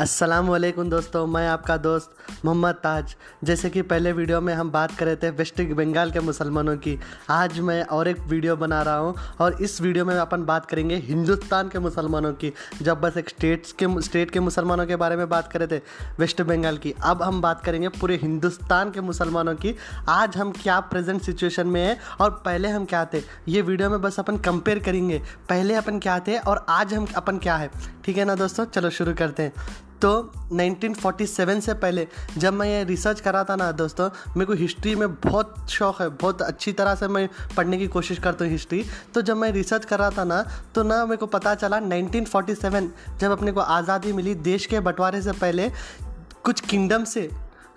السلام علیکم دوستوں میں آپ کا دوست محمد تاج۔ جیسے کہ پہلے ویڈیو میں ہم بات کر رہے تھے ویسٹ بنگال کے مسلمانوں کی، آج میں اور ایک ویڈیو بنا رہا ہوں۔ اور اس ویڈیو میں اپن بات کریں گے ہندوستان کے مسلمانوں کی۔ جب بس ایک اسٹیٹس کے اسٹیٹ کے مسلمانوں کے بارے میں بات کر رہے تھے ویسٹ بنگال کی، اب ہم بات کریں گے پورے ہندوستان کے مسلمانوں کی۔ آج ہم کیا پریزنٹ سچویشن میں ہیں اور پہلے ہم کیا تھے؟ یہ ویڈیو میں بس اپن کمپیئر کریں گے۔ پہلے اپن کیا تھے اور آج ہم اپن کیا ہے؟ ٹھیک ہے نا دوستوں چلو شروع کرتے ہیں۔ تو نائنٹین فورٹی سیون سے پہلے جب میں یہ ریسرچ کرا تھا نا دوستوں میرے کو ہسٹری میں بہت شوق ہے، بہت اچھی طرح سے میں پڑھنے کی کوشش کرتا ہوں ہسٹری تو جب میں ریسرچ کر رہا تھا نا، تو نہ میرے کو پتہ چلا نائنٹین فورٹی سیون جب اپنے کو آزادی ملی دیش کے بٹوارے سے پہلے، کچھ کنگڈم سے۔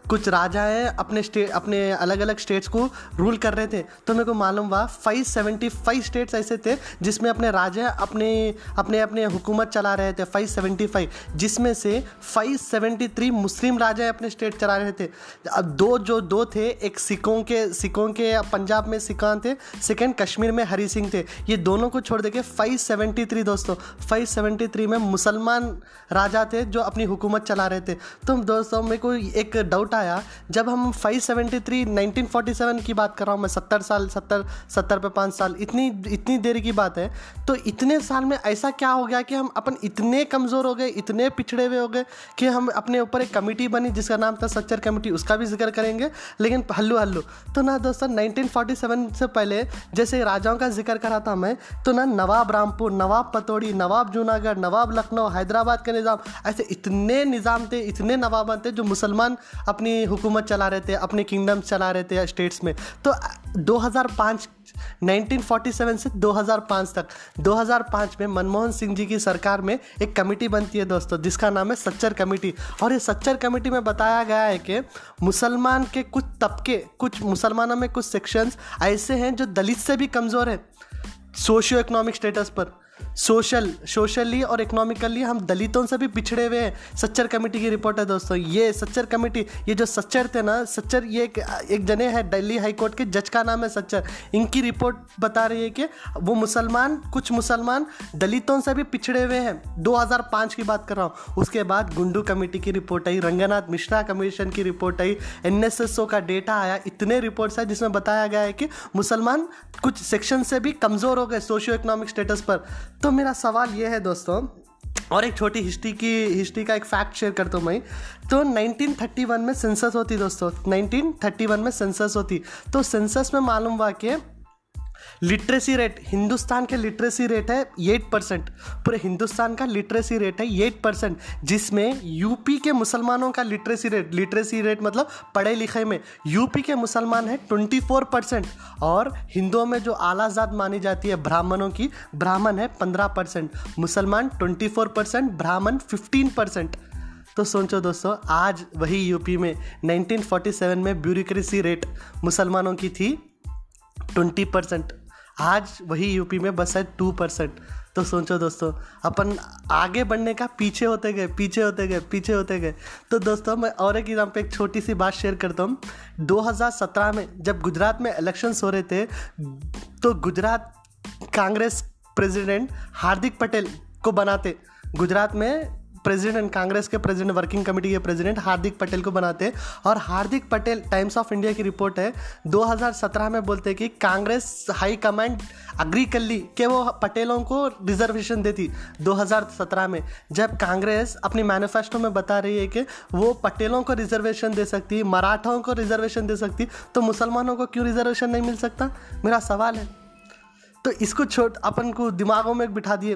کچھ راجا ہیں اپنے اسٹیٹ اپنے الگ الگ اسٹیٹس کو رول کر رہے تھے۔ تو میرے کو معلوم ہوا فائیو سیونٹی فائیو اسٹیٹس ایسے تھے جس میں اپنے راجا اپنے اپنے اپنے حکومت چلا رہے تھے۔ فائیو سیونٹی فائیو جس میں سے فائیو سیونٹی تھری مسلم راجا اپنے اسٹیٹ چلا رہے تھے۔ اب دو جو دو تھے، ایک سکھوں کے سکھوں کے پنجاب میں سکھان تھے سیکنڈ کشمیر میں ہری سنگھ تھے۔ یہ دونوں کو چھوڑ دے کے فائیو سیونٹی تھری دوستوں فائیو سیونٹی تھری میں مسلمان راجا تھے جو اپنی حکومت چلا رہے تھے۔ تو دوستوں میرے کو ایک ڈاؤٹ آیا، جب ہم five seventy three nineteen forty seven کی بات کر رہا ہوں، میں ستر سال، ستر ستر پہ پانچ سال، اتنی اتنی دیر کی بات ہے، تو اتنے سال میں ایسا کیا ہو گیا کہ ہم اپن اتنے کمزور ہو گئے، اتنے پچھڑے ہوئے ہو گئے کہ ہم اپنے اوپر ایک کمیٹی بنی جس کا نام تھا سچر کمیٹی، اس کا بھی ذکر کریں گے، لیکن ہلو ہلو تو نہ دوستوں نائنٹین فورٹی سیون سے پہلے جیسے راجاؤں کا ذکر کرا تھا میں، تو نہ نواب رامپور، نواب پتوڑی، نواب جوناگڑھ، نواب لکھنؤ، حیدرآباد کے نظام، ایسے اتنے نظام تھے، اتنے نوابان تھے جو مسلمان اپنے اپنی حکومت چلا رہے تھے اپنے کنگڈمس چلا رہے تھے اسٹیٹس میں۔ تو دو ہزار پانچ نائنٹین فورٹی سیون سے دو ہزار پانچ تک۔ دو ہزار پانچ میں منموہن سنگھ جی کی سرکار میں ایک کمیٹی بنتی ہے دوستوں جس کا نام ہے سچر کمیٹی۔ اور یہ سچر کمیٹی میں بتایا گیا ہے کہ مسلمان کے کچھ طبقے، کچھ مسلمانوں میں کچھ سیکشنز ایسے ہیں جو دلت سے بھی کمزور ہیں۔ سوشیو اکنامک اسٹیٹس پر۔ سوشل، سوشلی اور اکنامیکلی ہم دلتوں سے بھی پچھڑے ہوئے ہیں۔ سچر کمیٹی کی رپورٹ ہے دوستوں یہ سچر کمیٹی، یہ جو سچر تھے نا، سچر یہ ایک ایک جنے ہے دلی ہائی کورٹ کے، جج کا نام ہے سچر۔ ان کی رپورٹ بتا رہی ہے کہ وہ مسلمان، کچھ مسلمان دلتوں سے بھی پچھڑے ہوئے ہیں۔ دو ہزار پانچ کی بات کر رہا ہوں۔ اس کے بعد گنڈو کمیٹی کی رپورٹ آئی، رنگناتھ مشرا کمیشن کی رپورٹ آئی۔ این ایس ایس او کا ڈیٹا آیا، اتنے رپورٹس ہیں جس میں بتایا گیا ہے کہ مسلمان کچھ سیکشن سے بھی کمزور ہو گئے سوشیو اکنامک اسٹیٹس پر۔ تو میرا سوال یہ ہے دوستوں اور ایک چھوٹی ہسٹری کی، ہسٹری کا ایک فیکٹ شیئر کرتا ہوں میں۔ تو نائنٹین تھرٹی ون میں سینسس ہوتی دوستوں نائنٹین تھرٹی ون میں سینسس ہوتی۔ تو سینسس میں معلوم ہوا کہ لٹریسی ریٹ ہندوستان کے لٹریسی ریٹ ہے ایٹ پرسینٹ پورے ہندوستان کا لٹریسی ریٹ ہے ایٹ پرسینٹ جس میں یو پی کے مسلمانوں کا لٹریسی ریٹ لٹریسی ریٹ مطلب پڑھے لکھے میں یو پی کے مسلمان ہیں ٹونٹی فور پرسینٹ اور ہندوؤں میں جو اعلیٰ ذات مانی جاتی ہے برہمنوں کی برہمن ہے پندرہ پرسینٹ مسلمان ٹونٹی فور پرسینٹ برہمن ففٹین پرسینٹ تو سوچو دوستو آج وہی یو پی میں نائنٹین فورٹی سیون میں بیوریکریسی ریٹ مسلمانوں کی تھی ٹونٹی پرسینٹ آج وہی یو پی میں بس ہے ٹو پرسینٹ تو سوچو دوستو، اپن آگے بڑھنے کا پیچھے ہوتے گئے، پیچھے ہوتے گئے، پیچھے ہوتے گئے۔ تو دوستو، میں اور ایک ایگزام پہ ایک چھوٹی سی بات شیئر کرتا ہوں۔ دو ہزار سترہ میں جب گجرات میں الیکشنس ہو رہے تھے، تو گجرات کانگریس پریزیڈنٹ ہاردک پٹیل کو بناتے۔ گجرات میں پریزیڈنٹ کانگریس کے پریزیڈنٹ ورکنگ کمیٹی کے پریزیڈنٹ ہاردک پٹیل کو بناتے اور Hardik Patel Times of India کی رپورٹ ہے دو ہزار سترہ میں بولتے کہ کانگریس ہائی کمانڈ اگری کر لی کہ وہ پٹیلوں کو ریزرویشن دیتی دو ہزار سترہ میں جب کانگریس اپنی مینیفیسٹو میں بتا رہی ہے کہ وہ پٹیلوں کو ریزرویشن دے سکتی مراٹھاؤں کو ریزرویشن دے سکتی تو مسلمانوں کو کیوں ریزرویشن نہیں مل سکتا میرا سوال ہے تو اس کو چھوٹ اپن کو دماغوں میں بٹھا دیے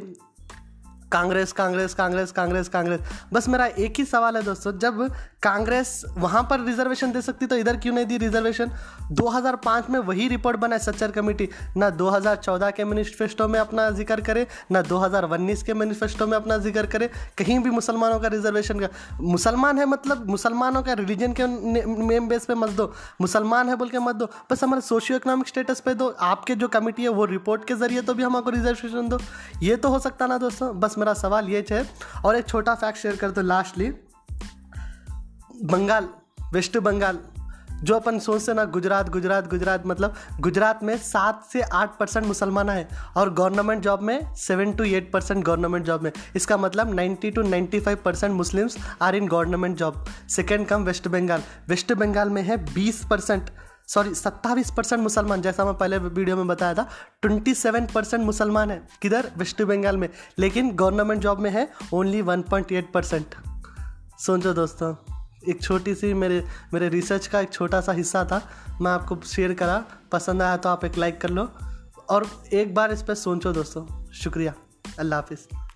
کانگریس کانگریس کانگریس کانگریس کانگریس۔ بس میرا ایک ہی سوال ہے دوستو جب کانگریس وہاں پر ریزرویشن دے سکتی تو ادھر کیوں نہیں دی ریزرویشن دو ہزار پانچ میں وہی رپورٹ بنا سچر کمیٹی۔ نہ دو ہزار چودہ کے مینیفیسٹو میں اپنا ذکر کرے، نہ دو ہزار انیس کے مینیفیسٹو میں اپنا ذکر کرے۔ کہیں بھی مسلمانوں کا ریزرویشن کا مسلمان ہے مطلب مسلمانوں کا ریلیجن کے مین بیس پہ مت دو۔ مسلمان ہے بول کے مت دو۔ بس ہمارے سوشیو اکنامک اسٹیٹس پہ دو۔ آپ کے جو کمیٹی ہے وہ رپورٹ کے ذریعے تو بھی ہم کو ریزرویشن دو۔ یہ تو ہو سکتا نا دوستوں بس میرا سوال یہ ہے اور ایک چھوٹا فیکٹ شیئر کر دو لاسٹلی بنگال، ویسٹ بنگال، جو اپن سوچتے نا گجرات گجرات گجرات مطلب گجرات میں سات سے آٹھ پرسینٹ مسلمان ہے اور گورنمنٹ جاب میں seven to eight percent government job میں۔ اس کا مطلب ninety to ninety five percent Muslims are in government job second come West Bengal West Bengal میں ہے بیس پرسینٹ سوری ستاویس پرسینٹ مسلمان۔ جیسا میں پہلے ویڈیو میں بتایا تھا ٹوینٹی سیون پرسینٹ مسلمان ہیں کدھر؟ ویسٹ بنگال میں۔ لیکن گورنمنٹ جاب میں ہے only one point eight percent سوچو دوستوں ایک چھوٹی سی میرے میرے ریسرچ کا ایک چھوٹا سا حصہ تھا۔ میں آپ کو شیئر کرا۔ پسند آیا تو آپ ایک لائک کر لو۔ اور ایک بار اس پہ سوچو دوستوں شکریہ۔ اللہ حافظ۔